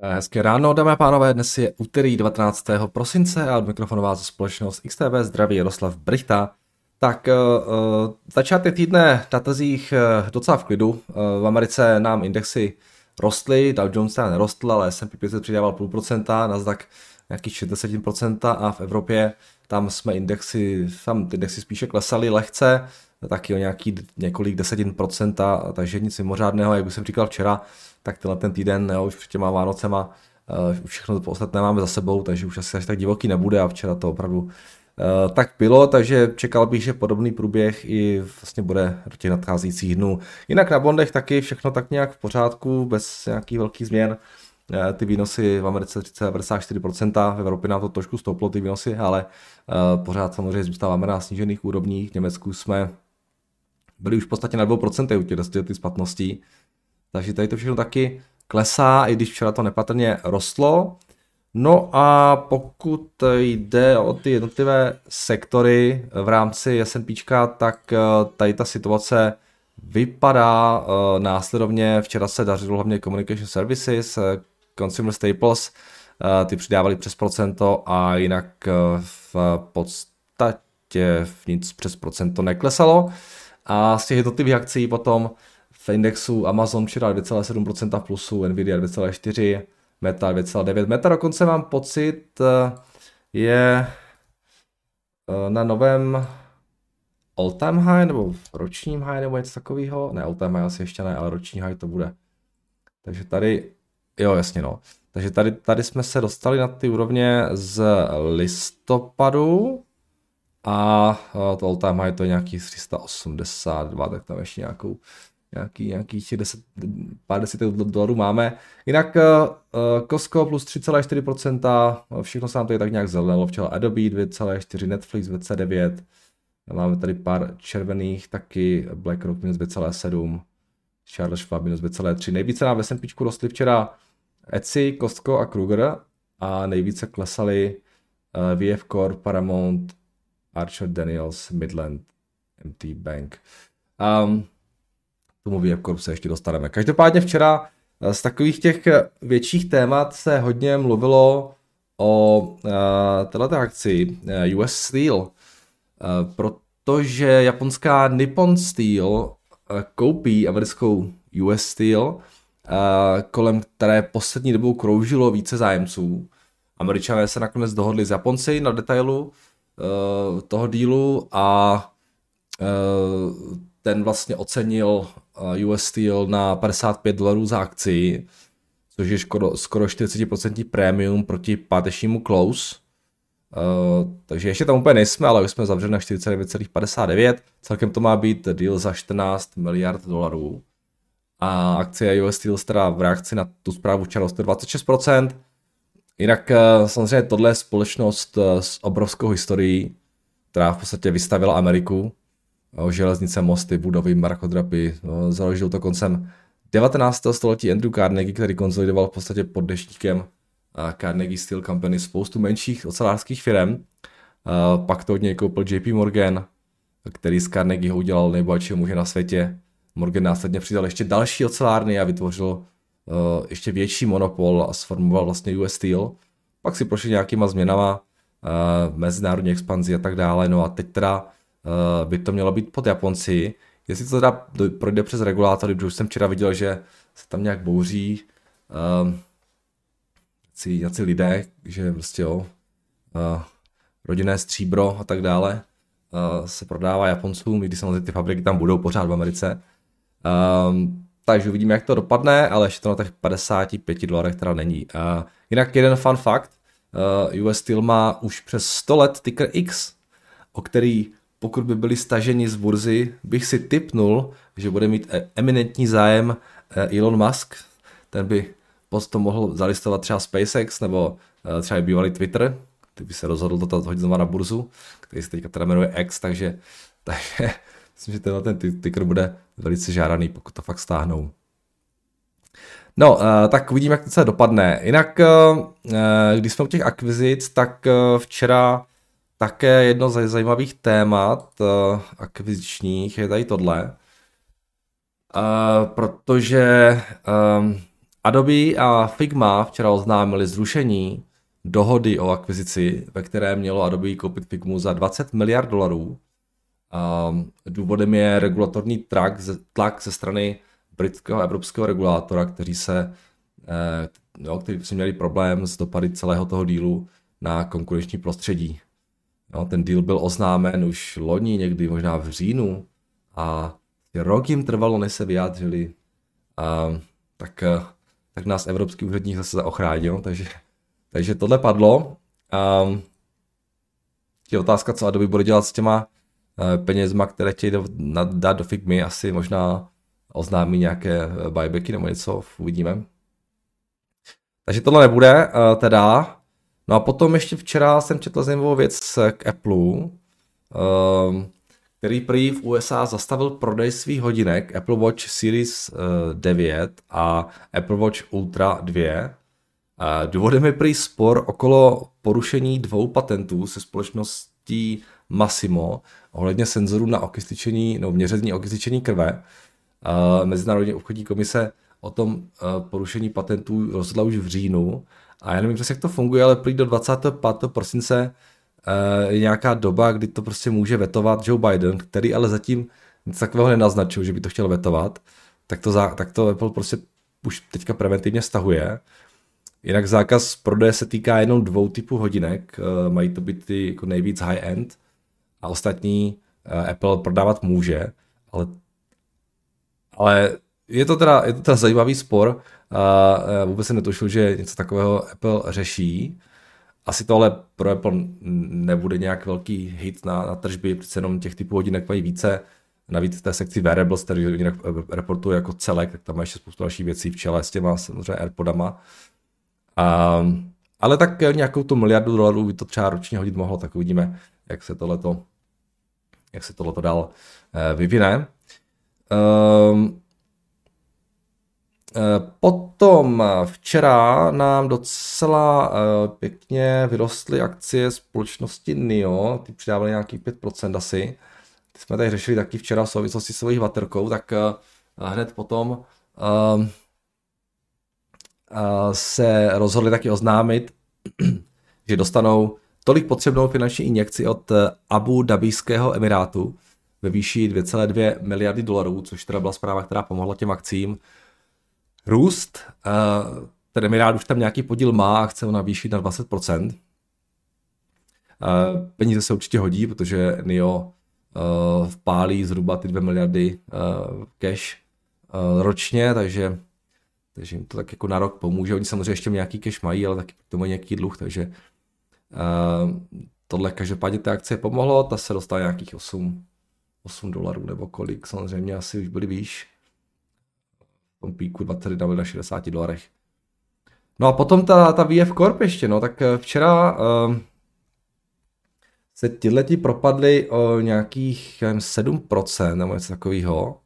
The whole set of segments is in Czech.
Eh, hezké ráno, dámy a pánové, dnes je úterý 19. prosince a od mikrofonu vás společnost XTB zdraví Jaroslav Brichta. Tak uh, začátek týdne na trzích uh, docela v klidu. Uh, v Americe nám indexy rostly, Dow Jones teda nerostl, ale S&P 500 přidával půl procenta, Nasdaq nějakých 60% a v Evropě tam jsme indexy, tam ty indexy spíše klesaly lehce, taky o nějaký několik desetin procenta, takže nic mimořádného, jak bych jsem říkal včera, tak tenhle ten týden, jo, už před těma Vánocema, uh, všechno to ostatné máme za sebou, takže už asi až tak divoký nebude a včera to opravdu uh, tak bylo, takže čekal bych, že podobný průběh i vlastně bude do těch nadcházejících dnů. Jinak na bondech taky všechno tak nějak v pořádku, bez nějakých velkých změn. Uh, ty výnosy v Americe 94%, v Evropě nám to trošku stouplo ty výnosy, ale pořád samozřejmě zůstáváme na snížených úrovních. V Německu jsme byli už v podstatě na 2% u těch ty splatností. Takže tady to všechno taky klesá, i když včera to nepatrně rostlo. No a pokud jde o ty jednotlivé sektory v rámci S&P, tak eh, tady ta situace vypadá uh, následovně. Včera se dařilo hlavně Communication Services, uh, Consumer Staples, ty přidávali přes procento a jinak v podstatě nic přes procento neklesalo. A z těch jednotlivých akcí potom v indexu Amazon včera 2,7% plusu, Nvidia 2,4%, Meta 2,9%. Meta dokonce mám pocit eh, je eh, na novém all time high nebo ročním high nebo něco takového. Ne, all time high asi ještě ne, ale roční high to bude. Takže tady, jo jasně no. Takže tady, tady jsme se dostali na ty úrovně z listopadu a eh, to all time high to je nějaký 382, tak tam ještě nějakou nějaký, nějakých 10, pár desítek dolarů máme. Jinak uh, Costco plus 3,4%, všechno se nám tady tak nějak zelenilo, včela Adobe 2,4, Netflix 2,9, máme tady pár červených, taky BlackRock minus 2,7, Charles Schwab minus 2,3. Nejvíce nám v S&P rostly včera Etsy, Costco a Kruger a nejvíce klesaly uh, VF Corp, Paramount, Archer Daniels, Midland, MT Bank. Um, tomu Corp se ještě dostaneme. Každopádně včera eh, z takových těch eh, větších témat se hodně mluvilo o uh, této akci uh, US Steel, uh, protože japonská Nippon Steel uh, koupí americkou US Steel, uh, kolem které poslední dobou kroužilo více zájemců. Američané se nakonec dohodli s Japonci na detailu toho dílu a uh, ten vlastně ocenil US Steel na 55 dolarů za akci, což je skoro, skoro 40% prémium proti pátečnímu close. Uh, takže ještě tam úplně nejsme, ale už jsme zavřeli na 49,59. Celkem to má být deal za 14 miliard dolarů. A akcie US Steel teda v reakci na tu zprávu včera 26%. Jinak uh, samozřejmě tohle je společnost uh, s obrovskou historií, která v podstatě vystavila Ameriku železnice, mosty, budovy, mrakodrapy. Založil to koncem 19. století Andrew Carnegie, který konzolidoval v podstatě pod deštníkem Carnegie Steel Company spoustu menších ocelářských firm. Pak to od něj koupil JP Morgan, který z Carnegie udělal nejbohatšího muže na světě. Morgan následně přidal ještě další ocelárny a vytvořil ještě větší monopol a sformoval vlastně US Steel. Pak si prošli nějakýma změnama, mezinárodní expanzi a tak dále. No a teď teda Eh, by to mělo být pod Japonci. Jestli to teda projde přes regulátory, protože už jsem včera viděl, že se tam nějak bouří nějací lidé, že prostě jo, rodinné stříbro a tak dále se prodává Japoncům, i když samozřejmě ty fabriky tam budou pořád v Americe. Takže uvidíme, jak to dopadne, ale ještě to na těch 55 dolarech teda není. Uh, jinak jeden fun fact, uh, US Steel má už přes 100 let ticker X, o který pokud by byli staženi z burzy, bych si typnul, že bude mít e- eminentní zájem e, Elon Musk. Ten by potom mohl zalistovat třeba SpaceX nebo e, třeba bývalý Twitter, který by se rozhodl to hodit znovu na burzu, který se teďka teda jmenuje X, takže, takže myslím, že tenhle ten ticker bude velice žádaný, pokud to fakt stáhnou. No, tak uvidíme, jak to se dopadne. Jinak, když jsme u těch akvizic, tak včera také jedno z zajímavých témat akvizičních je tady tohle. Protože um, Adobe a Figma včera oznámili zrušení dohody o akvizici, ve které mělo Adobe koupit Figmu za 20 miliard dolarů. Um, důvodem je regulatorní tlak ze, tlak ze strany britského a evropského regulátora, kteří se eh, jo, kteří si měli problém s dopady celého toho dílu na konkurenční prostředí. Jo, ten díl byl oznámen už loni, někdy možná v říjnu a rok jim trvalo, než se vyjádřili. A, tak, eh, tak nás evropský úředník zase zaochránil, takže, takže tohle padlo. A, je otázka, co Adobe bude dělat s těma penězma, které chtějí dát do Figmy, asi možná oznámí nějaké eh, buybacky nebo něco, uvidíme. Takže tohle nebude, teda. No a potom ještě včera jsem četl zajímavou věc k Apple, který prý v USA zastavil prodej svých hodinek Apple Watch Series 9 a Apple Watch Ultra 2. Důvodem je prý spor okolo porušení dvou patentů se společností Massimo ohledně senzorů na okystičení, no, měření okystičení krve. Mezinárodní obchodní komise o tom porušení patentů rozhodla už v říjnu a já nevím přesně, jak to funguje, ale prý do 25. prosince je nějaká doba, kdy to prostě může vetovat Joe Biden, který ale zatím nic takového nenaznačil, že by to chtěl vetovat, tak to, tak to Apple prostě už teďka preventivně stahuje. Jinak zákaz prodeje se týká jenom dvou typů hodinek, mají to být ty jako nejvíc high-end a ostatní Apple prodávat může, ale, ale je to teda, je to teda zajímavý spor a vůbec jsem netušil, že něco takového Apple řeší. Asi to ale pro Apple nebude nějak velký hit na, na tržby, přece jenom těch typů hodinek mají více. Navíc v té sekci wearables, který jinak reportuje jako celek, tak tam má ještě spoustu dalších věcí v čele s těma samozřejmě AirPodama. A, ale tak nějakou tu miliardu dolarů by to třeba ročně hodit mohlo, tak uvidíme, jak se tohleto, jak se tohleto dál eh, vyvine. Um, Eh, potom eh, včera nám docela eh, pěkně vyrostly akcie společnosti NIO, ty přidávaly nějakých 5% asi. Ty jsme tady řešili taky včera v souvislosti s svojí baterkou, tak hned potom se rozhodli taky oznámit, že dostanou tolik potřebnou finanční injekci od Abu Dhabijského emirátu ve výši 2,2 miliardy dolarů, což teda byla zpráva, která pomohla těm akcím růst. Ten Emirát už tam nějaký podíl má a chce ho navýšit na 20%. Peníze se určitě hodí, protože NIO vpálí zhruba ty 2 miliardy cash ročně, takže, takže jim to tak jako na rok pomůže. Oni samozřejmě ještě nějaký cash mají, ale taky to mají nějaký dluh, takže tohle každopádně té akcie pomohlo, ta se dostala nějakých 8, 8 dolarů nebo kolik, samozřejmě asi už byly výš tom píku 21 na 60 dolarech. No a potom ta, ta VF Corp ještě, no, tak eh, včera uh, se leti propadly o nějakých nevím, 7% nebo něco takového.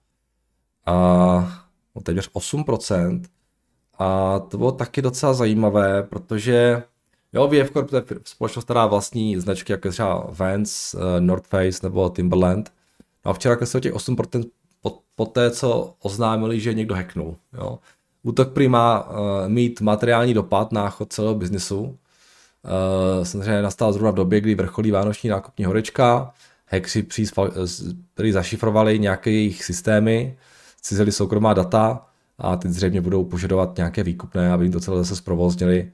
A no, téměř 8%. A to bylo taky docela zajímavé, protože jo, VF Corp to je společnost, která vlastní značky jako třeba Vans, uh, North Face nebo Timberland. No a včera se o těch 8% po, po té, co oznámili, že někdo hacknul. Jo. Útok prý má uh, mít materiální dopad na chod celého biznesu. Uh, samozřejmě nastal zrovna v době, kdy vrcholí vánoční nákupní horečka, hackři prý zašifrovali nějaké jejich systémy, cizeli soukromá data a teď zřejmě budou požadovat nějaké výkupné, aby jim to celé zase zprovoznili.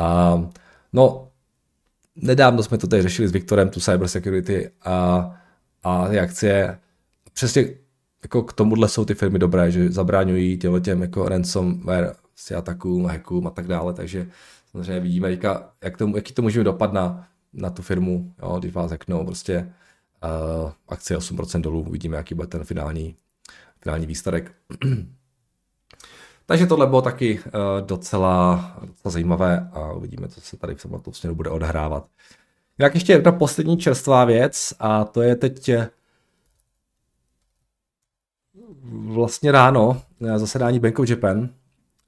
Uh, no, nedávno jsme to tady řešili s Viktorem, tu cybersecurity a, a ty akcie. Přesně jako k tomuhle jsou ty firmy dobré, že zabráňují těm, těm jako ransomware si atakům, hackům a tak dále, takže samozřejmě vidíme, jak to, jaký to může dopad na, na tu firmu, jo, když vás hacknou prostě uh, akcie 8% dolů, uvidíme, jaký bude ten finální, finální výsledek. Takže tohle bylo taky uh, docela, docela zajímavé a uvidíme, co se tady v tomto směru bude odhrávat. Jak ještě jedna poslední čerstvá věc a to je teď vlastně ráno zasedání Bank of Japan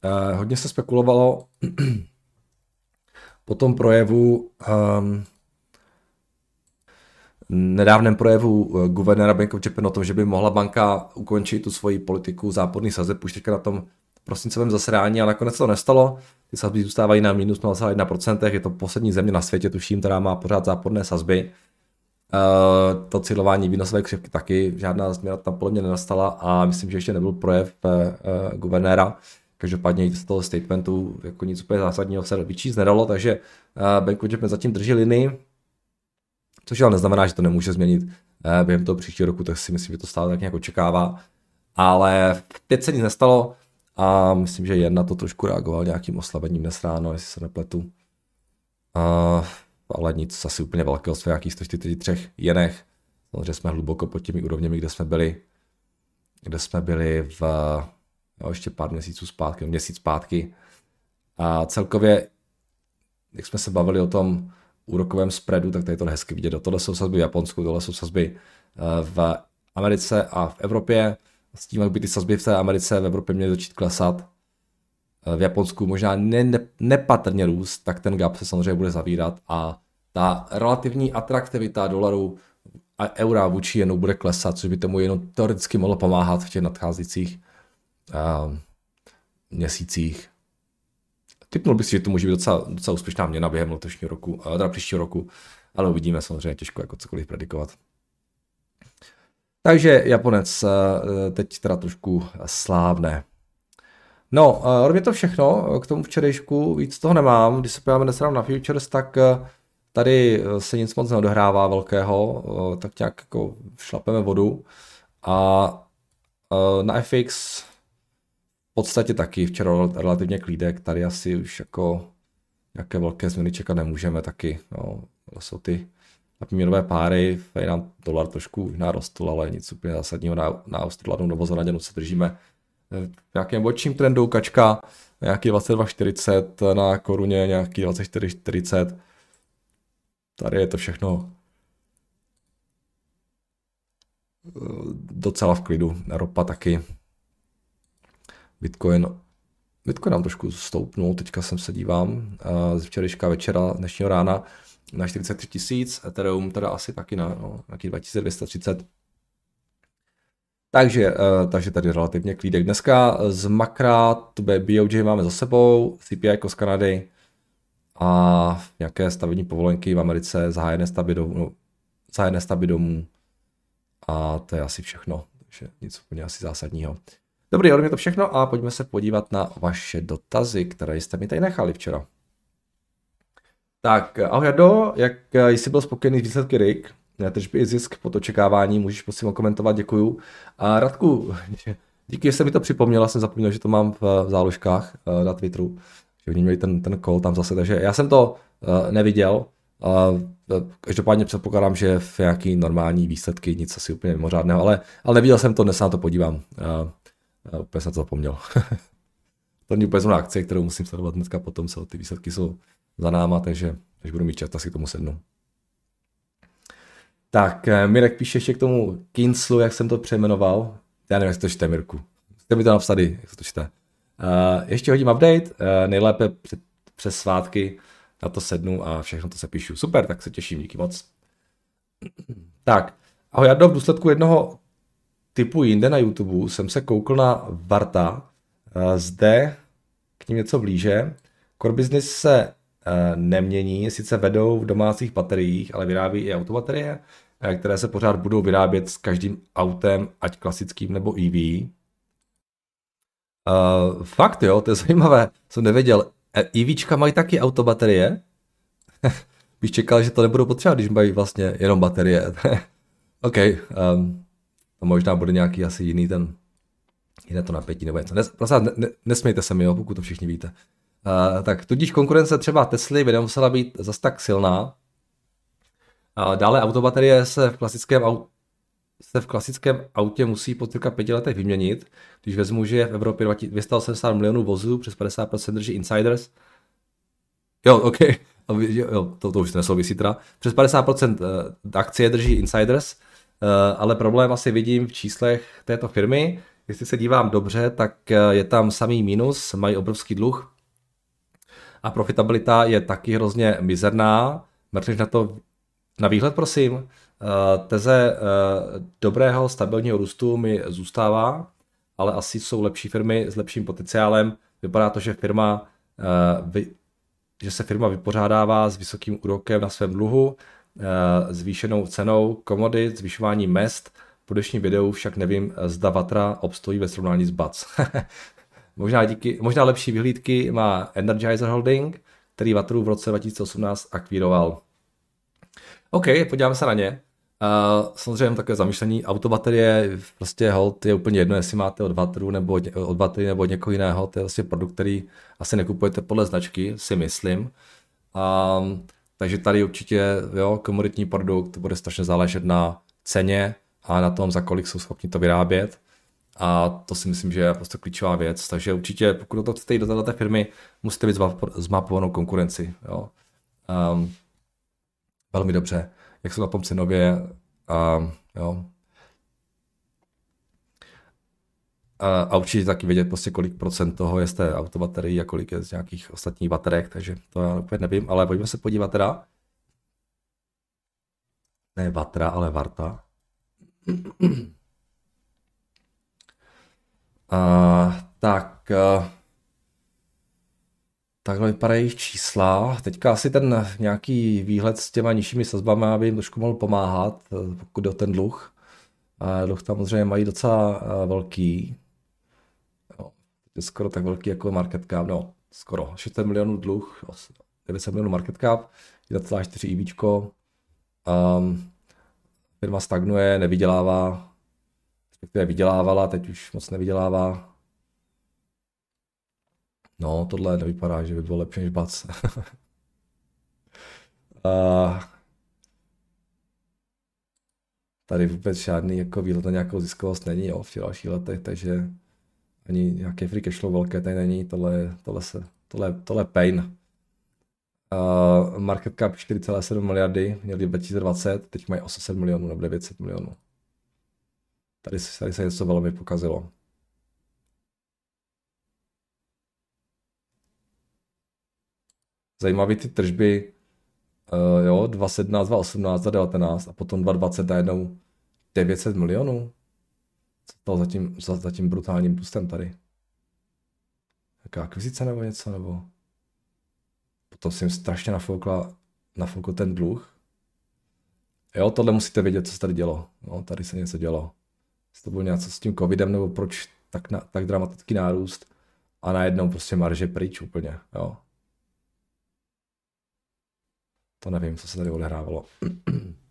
eh, hodně se spekulovalo po tom projevu um, nedávném projevu eh, guvernéra Bank of Japan o tom, že by mohla banka ukončit tu svoji politiku záporný sazeb, už teďka na tom prosincovém zasedání a nakonec to nestalo. Ty sazby zůstávají na minus 0,1%, je to poslední země na světě, tuším, která má pořád záporné sazby. Uh, to cílování výnosové křivky taky, žádná změna tam podle mě nenastala a myslím, že ještě nebyl projev uh, guvernéra. Každopádně z toho statementu jako nic úplně zásadního se vyčíst nedalo, takže uh, Bank of zatím drží linii, což ale neznamená, že to nemůže změnit během toho příštího roku, tak si myslím, že to stále tak nějak očekává. Ale teď se nic nestalo a myslím, že jedna to trošku reagoval nějakým oslabením dnes ráno, jestli se nepletu. Uh, ale nic asi úplně velkého, jsme nějakých 143 jenech. Samozřejmě jsme hluboko pod těmi úrovněmi, kde jsme byli, kde jsme byli v jo, ještě pár měsíců zpátky, měsíc zpátky. A celkově, jak jsme se bavili o tom úrokovém spreadu, tak tady to hezky vidět. Tohle jsou sazby v Japonsku, tohle jsou sazby eh, v Americe a v Evropě. S tím, jak by ty sazby v té Americe v Evropě měly začít klesat, v Japonsku možná ne, ne, nepatrně růst, tak ten gap se samozřejmě bude zavírat a ta relativní atraktivita dolaru a eura vůči jenu bude klesat, což by tomu jenom teoreticky mohlo pomáhat v těch nadcházejících uh, měsících. Typnul bych si, že to může být docela, docela úspěšná měna během letošního roku, uh, teda příštího roku, ale uvidíme samozřejmě, těžko jako cokoliv predikovat. Takže Japonec uh, teď teda trošku slávné. No, uh, je to všechno k tomu včerejšku, víc toho nemám. Když se podíváme dnes na Futures, tak tady se nic moc neodehrává velkého, tak nějak jako šlapeme vodu. A na FX v podstatě taky včera relativně klídek, tady asi už jako nějaké velké změny čekat nemůžeme taky. No, jsou ty napříměrové páry, tady nám dolar trošku narostl, ale nic úplně zásadního na, na Australanu nebo Zanaděnu se držíme v nějakém bočním trendu, kačka nějaký 22,40 na koruně, nějaký 24,40. Tady je to všechno eh, docela v klidu. Ropa taky. Bitcoin Bitcoin nám trošku stoupnul, teďka jsem se dívám eh, z včerejška večera, dnešního rána na 43 tisíc, Ethereum teda asi taky na no, nějaký 2230 takže, uh, takže tady relativně klídek. Dneska z Makra, tu BOJ máme za sebou, CPI jako z Kanady a nějaké stavební povolenky v Americe, zahájené stavby domů, no, zahájené stavby domů a to je asi všechno. Takže nic úplně asi zásadního. Dobrý, ale je to všechno a pojďme se podívat na vaše dotazy, které jste mi tady nechali včera. Tak, ahoj Jado, jak jsi byl spokojený s výsledky RIG? tržby i zisk pod očekávání, můžeš prosím okomentovat, děkuju. A Radku, díky, že jsi mi to připomněla, jsem zapomněl, že to mám v záložkách eh, na Twitteru, že oni měli ten, ten call tam zase, takže já jsem to neviděl, každopádně předpokládám, že v nějaký normální výsledky, nic asi úplně mimořádného, ale, ale neviděl jsem to, dnes na to podívám. Uh, úplně jsem to zapomněl. to není úplně akce, kterou musím sledovat hnedka potom, co ty výsledky jsou za náma, takže až budu mít čas, tak si k tomu sednu. Tak, eh, Mirek píše ještě k tomu Kinslu, jak jsem to přejmenoval. Já nevím, jak to čte, Mirku. Jste mi to napsat, jak se to čte. Uh, ještě hodím update, uh, nejlépe před, přes svátky na to sednu a všechno to se píšu. Super, tak se těším, díky moc. Tak, ahoj Jardo, v důsledku jednoho typu jinde na YouTube jsem se koukl na Varta, uh, zde k ním něco blíže. Core business se nemění, sice vedou v domácích bateriích, ale vyrábí i autobaterie. Eh, které se pořád budou vyrábět s každým autem, ať klasickým nebo EV. Uh, eh, fakt jo, to je zajímavé, jsem nevěděl. EVčka mají taky autobaterie? Bych čekal, že to nebudou potřebovat, když mají vlastně jenom baterie. OK, um, to možná bude nějaký asi jiný ten, jiné to napětí nebo něco. Nes, prostě ne, ne, nesmějte se mi, jo, pokud to všichni víte. Uh, tak tudíž konkurence třeba Tesly by nemusela být zas tak silná, Dále autobaterie se v klasickém autě se v klasickém autě musí po cirka pěti letech vyměnit. Když vezmu, že je v Evropě 280 milionů vozů, přes 50% drží insiders. Jo, OK, jo, to, to už nesouvisí teda. Přes 50% eh, akcie drží insiders, eh, ale problém asi vidím v číslech této firmy. Jestli se dívám dobře, tak eh, je tam samý minus, mají obrovský dluh a profitabilita je taky hrozně mizerná. Mrtveš na to na výhled, prosím, uh, teze uh, dobrého stabilního růstu mi zůstává, ale asi jsou lepší firmy s lepším potenciálem. Vypadá to, že firma, uh, že se firma vypořádává s vysokým úrokem na svém dluhu, uh, zvýšenou cenou komodit, zvyšování mest. Po dnešním videu však nevím, zda Vatra obstojí ve srovnání s BAC. možná, díky, možná lepší vyhlídky má Energizer Holding, který Vatru v roce 2018 akvíroval. OK, podíváme se na ně. Uh, samozřejmě takové zamýšlení, autobaterie, prostě hold, je úplně jedno, jestli máte od Vatru nebo od Vatry nebo od někoho jiného, to je vlastně produkt, který asi nekupujete podle značky, si myslím. Um, takže tady určitě, jo, komoditní produkt bude strašně záležet na ceně a na tom, za kolik jsou schopni to vyrábět. A to si myslím, že je prostě klíčová věc. Takže určitě, pokud toho chcete jít do této firmy, musíte být zmapovanou konkurenci. Jo. Um, velmi dobře. Jak jsou na tom cenově, um, jo. A, určitě taky vědět prostě, kolik procent toho je z té autobaterii a kolik je z nějakých ostatních baterek, takže to já úplně nevím, ale pojďme se podívat teda. Ne Vatra, ale Varta. Uh, tak, uh, takhle vypadají jejich čísla. Teďka asi ten nějaký výhled s těma nižšími sazbami, aby jim trošku mohl pomáhat, uh, pokud o ten dluh. Uh, dluh tam samozřejmě mají docela uh, velký. Jo, je skoro tak velký jako market cap, no skoro 600 milionů dluh, 900 milionů market cap, 1,4 IBčko. Um, firma stagnuje, nevydělává, respektive vydělávala, teď už moc nevydělává. No, tohle nevypadá, že by bylo lepší než Bac. tady vůbec žádný jako výhled na nějakou ziskovost není jo, v těch dalších letech, takže ani nějaké free cashflow velké tady není, tohle, tohle, se, tohle, tohle pain. Uh, market cap 4,7 miliardy, měli 2020, teď mají 800 milionů nebo 900 milionů. Tady, tady se něco velmi pokazilo. Zajímavé ty tržby, uh, jo, 2017, 2018, 2019 a potom 2020 najednou 900 milionů. Co to za tím, za, za tím brutálním pustem tady? Jaká akvizice nebo něco, nebo? Potom jsem strašně nafoukla, nafoukl ten dluh. Jo, tohle musíte vědět, co se tady dělo. No, tady se něco dělo jestli to bylo něco s tím covidem, nebo proč tak, na, tak dramatický nárůst a najednou prostě marže pryč úplně, jo. To nevím, co se tady odehrávalo.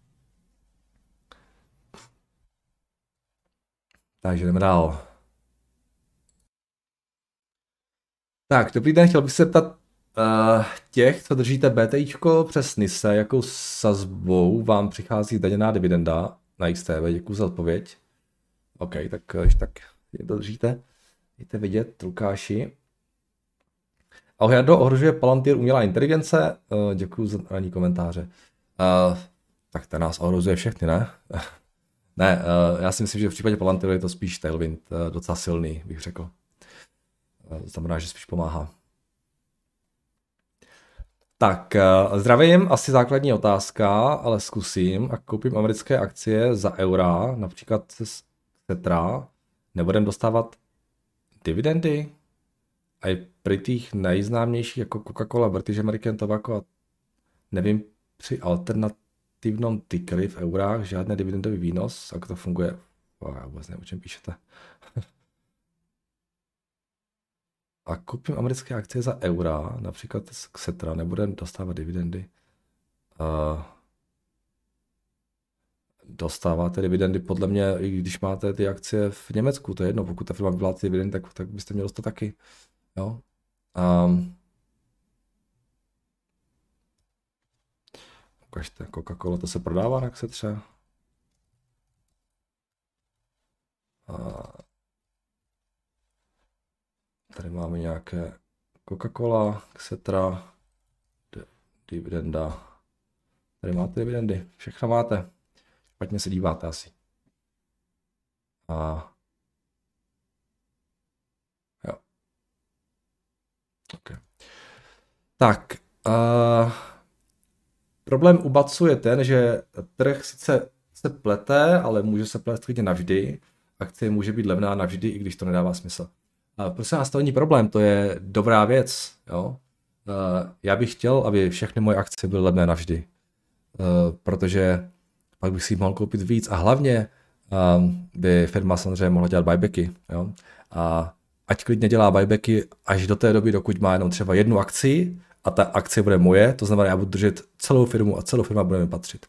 Takže jdeme dál. Tak, dobrý den, chtěl bych se ptat uh, těch, co držíte BTIčko přes NISE, jakou sazbou vám přichází zdaněná dividenda na XTV? Děkuji za odpověď. OK, tak když tak je dodržíte. Dejte vidět, Lukáši. Ahoj, Jado, ohrožuje Palantir umělá inteligence? Uh, děkuji za ranní komentáře. Uh, tak to nás ohrozuje všechny, ne? ne, uh, já si myslím, že v případě Palantiru je to spíš Tailwind, uh, docela silný, bych řekl. Uh, znamená, že spíš pomáhá. Tak, zdravím, asi základní otázka, ale zkusím. A koupím americké akcie za eura, například Tetra, nebudeme dostávat dividendy? A je při těch nejznámějších jako Coca-Cola, British American Tobacco a nevím, při alternativnom tickery v eurách žádný dividendový výnos, jak to funguje. Oh, já vůbec nevím, o čem píšete. a koupím americké akcie za eura, například z Xetra, nebudeme dostávat dividendy. Uh, dostáváte dividendy podle mě, i když máte ty akcie v Německu, to je jedno, pokud ta firma vyplácí dividendy, tak, tak byste měli dostat taky. Jo? Um, ukažte, Coca-Cola, to se prodává na třeba. A tady máme nějaké Coca-Cola, Xetra, dividenda. Tady máte dividendy, všechno máte. Špatně se díváte asi. A... Jo. Okay. Tak. Uh... Problém u Batsu je ten, že trh sice se plete, ale může se plést klidně navždy. akcie může být levná navždy, i když to nedává smysl. A prosím vás, to není problém, to je dobrá věc. Jo? Já bych chtěl, aby všechny moje akcie byly levné navždy, protože pak bych si mohl koupit víc a hlavně by firma samozřejmě mohla dělat buybacky. Jo? A ať klidně dělá buybacky až do té doby, dokud má jenom třeba jednu akci a ta akcie bude moje, to znamená, já budu držet celou firmu a celou firma bude mi patřit.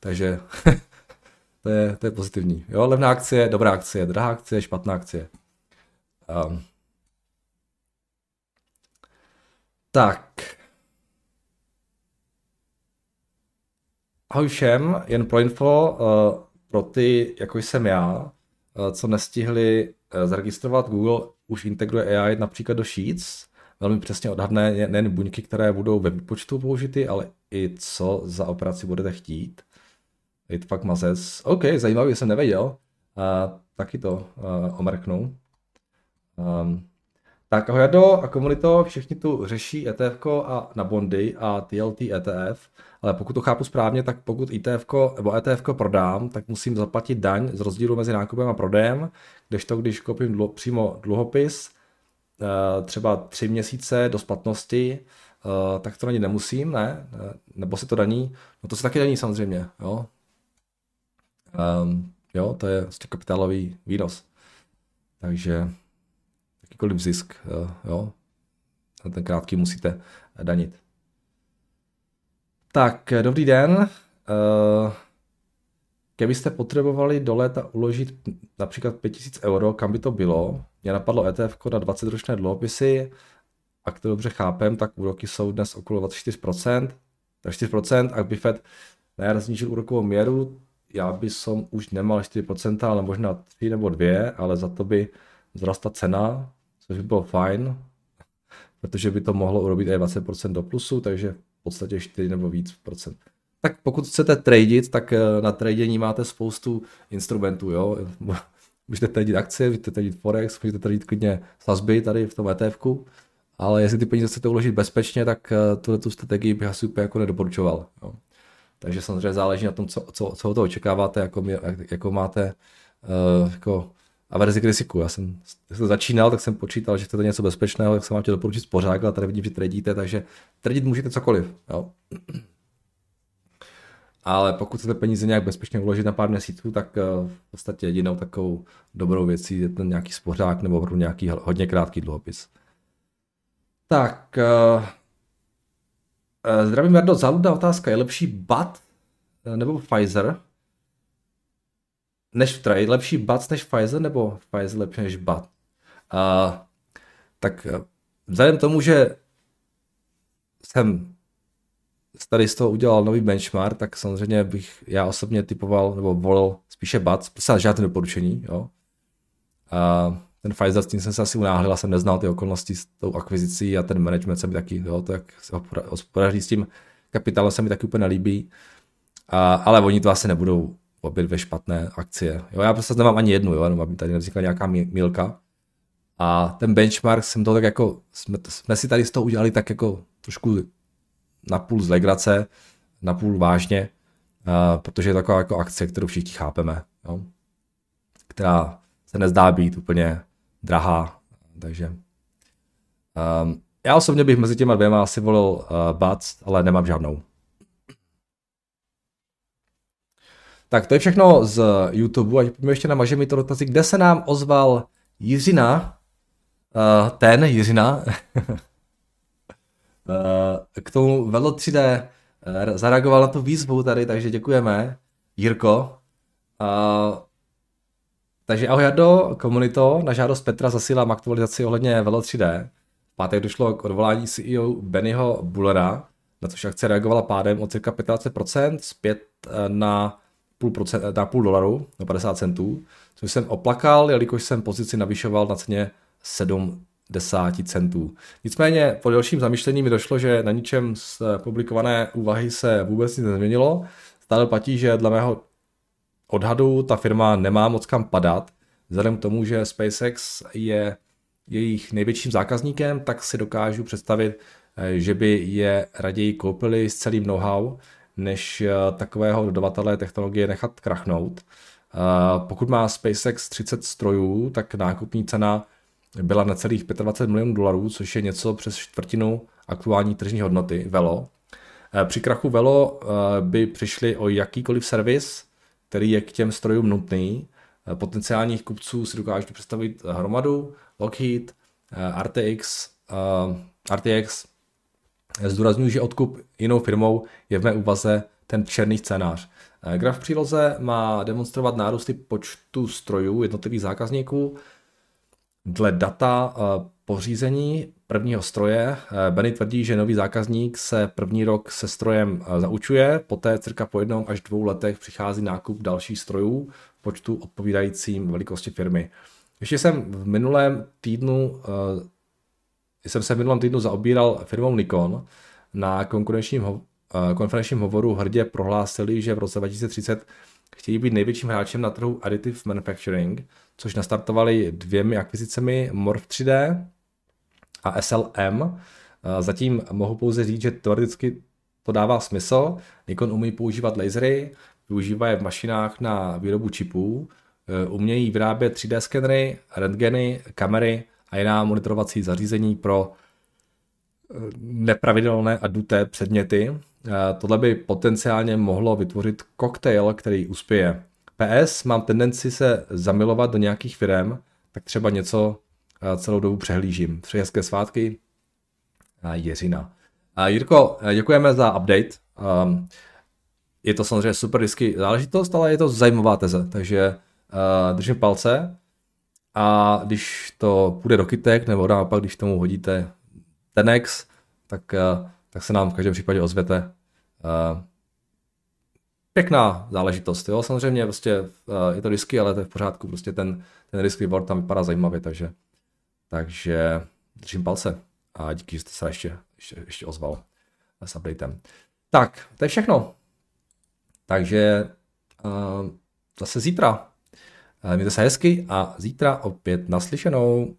Takže to, je, to je pozitivní. Jo, levná akcie, dobrá akcie, drahá akcie, špatná akcie. Um. Tak. Ahoj všem, jen pro info, uh, pro ty, jako jsem já, uh, co nestihli uh, zaregistrovat Google, už integruje AI například do Sheets, velmi přesně odhadne nejen buňky, které budou ve výpočtu použity, ale i co za operaci budete chtít. Je to fakt mazec. OK, zajímavý, jsem nevěděl. Uh, taky to uh, omrknu. Um, tak ahoj Jado a komunito, všichni tu řeší ETF a na bondy a TLT ETF, ale pokud to chápu správně, tak pokud ETF nebo ETF prodám, tak musím zaplatit daň z rozdílu mezi nákupem a prodejem, kdežto když koupím dlu, přímo dluhopis, uh, třeba tři měsíce do splatnosti, uh, tak to není nemusím, ne? Nebo se to daní? No to se taky daní samozřejmě, jo? Um, jo, to je prostě kapitálový výnos. Takže jakýkoliv zisk, jo, na ten krátký musíte danit. Tak, dobrý den. Uh, kdybyste potřebovali do léta uložit například 5000 euro, kam by to bylo? Mě napadlo ETF na 20 ročné dluhopisy, a to dobře chápem, tak úroky jsou dnes okolo 24%, tak 4%, a by Fed najar znížil úrokovou měru, já by som už nemal 4%, ale možná 3 nebo 2, ale za to by vzrostla cena, což by bylo fajn, protože by to mohlo urobit i 20% do plusu, takže v podstatě 4 nebo víc procent. Tak pokud chcete tradit, tak eh, na tradění máte spoustu instrumentů, jo. Můžete tradit akcie, můžete tradit forex, můžete tradit klidně sazby tady v tom etf ale jestli ty peníze chcete uložit bezpečně, tak eh, tuhle tu strategii bych asi úplně jako nedoporučoval. Jo. Takže samozřejmě záleží na tom, co, co, co to očekáváte, jako, jak, jako máte uh, jako averzi k riziku. Já jsem, když jsem začínal, tak jsem počítal, že chcete něco bezpečného, tak jsem vám chtěl doporučit spořák, ale tady vidím, že tradite, takže tradit můžete cokoliv. Jo. Ale pokud chcete peníze nějak bezpečně uložit na pár měsíců, tak uh, v podstatě jedinou takovou dobrou věcí je ten nějaký spořák nebo opravdu nějaký hodně krátký dluhopis. Tak, uh, Eh, zdravím, Jardo. Záludná otázka. Je lepší BAT eh, nebo Pfizer? Než v Je lepší BAT než Pfizer nebo Pfizer lepší než BAT? Uh, tak vzhledem k tomu, že jsem tady z toho udělal nový benchmark, tak samozřejmě bych já osobně typoval nebo volil spíše BAT, prostě žádné doporučení, jo. Uh, ten Pfizer, s tím jsem se asi unáhlil, a jsem neznal ty okolnosti s tou akvizicí a ten management se mi taky, jo, to jak se hospodaří s tím kapitálem se mi taky úplně nelíbí. A, ale oni to asi nebudou obě dvě špatné akcie. Jo, já prostě nemám ani jednu, jo, jenom aby tady nevznikla nějaká mílka. A ten benchmark jsem to tak jako, jsme, jsme si tady z toho udělali tak jako trošku napůl z legrace, napůl vážně, uh, protože je taková jako akce, kterou všichni chápeme, jo, která se nezdá být úplně drahá, takže um, já osobně bych mezi těma dvěma asi volil uh, BAC, ale nemám žádnou. Tak to je všechno z YouTube, a pojďme ještě na mi to dotazy, kde se nám ozval Jiřina, uh, ten Jiřina, uh, k tomu Velo 3D uh, zareagoval na tu výzvu tady, takže děkujeme, Jirko. Uh, takže ahoj Jardo, komunito, na žádost Petra zasílám aktualizaci ohledně Velo 3D. V pátek došlo k odvolání CEO Bennyho Bullera, na což akce reagovala pádem o cirka 15% zpět eh, na půl, procent, eh, na půl dolaru, na 50 centů, což jsem oplakal, jelikož jsem pozici navyšoval na ceně 70 centů. Nicméně po delším zamýšlení mi došlo, že na ničem z publikované úvahy se vůbec nic nezměnilo. Stále platí, že dle mého odhadu ta firma nemá moc kam padat. Vzhledem k tomu, že SpaceX je jejich největším zákazníkem, tak si dokážu představit, eh, že by je raději koupili s celým know-how, než eh, takového dodavatele technologie nechat krachnout. Pokud má SpaceX 30 strojů, tak nákupní cena byla na celých 25 milionů dolarů, což je něco přes čtvrtinu aktuální tržní hodnoty Velo. Při krachu Velo by přišli o jakýkoliv servis, který je k těm strojům nutný. Potenciálních kupců si dokážu představit hromadu, Lockheed, RTX, RTX. Zdůraznuju, že odkup jinou firmou je v mé úvaze ten černý scénář. Graf v příloze má demonstrovat nárůsty počtu strojů jednotlivých zákazníků. Dle data eh, pořízení prvního stroje eh, Benny tvrdí, že nový zákazník se první rok se strojem eh, zaučuje, poté cirka po jednom až dvou letech přichází nákup dalších strojů počtu odpovídajícím velikosti firmy. Ještě jsem v minulém týdnu jsem se v minulém týdnu zaobíral firmou Nikon na konkurenčním Eh, konferenčním hovoru hrdě prohlásili, že v roce 2030 chtějí být největším hráčem na trhu additive manufacturing, což nastartovali dvěmi akvizicemi Morph 3D a SLM. Eh, zatím mohu pouze říct, že teoreticky to dává smysl. Nikon umí používat lasery, využívá je v mašinách na výrobu čipů, eh, umějí vyrábět 3D skenery, rentgeny, kamery a jiná monitorovací zařízení pro nepravidelné a duté předměty. Tohle by potenciálně mohlo vytvořit koktejl, který uspěje. PS, mám tendenci se zamilovat do nějakých firm, tak třeba něco celou dobu přehlížím. Přeji hezké svátky. Jiřina. Jirko, děkujeme za update. Je to samozřejmě super risky záležitost, ale je to zajímavá teze, takže držím palce. A když to půjde do kytek, nebo naopak, když tomu hodíte Tenex, tak, eh, tak se nám v každém případě ozvěte. Eh, pěkná záležitost, jo, samozřejmě prostě eh, je to risky, ale to je v pořádku, prostě ten, ten risk reward tam vypadá zajímavě, takže, takže držím palce a díky, že jste se ještě, ještě, ještě ozval s updatem. Tak, to je všechno. Takže uh, zase zítra. Mějte se hezky a zítra opět naslyšenou.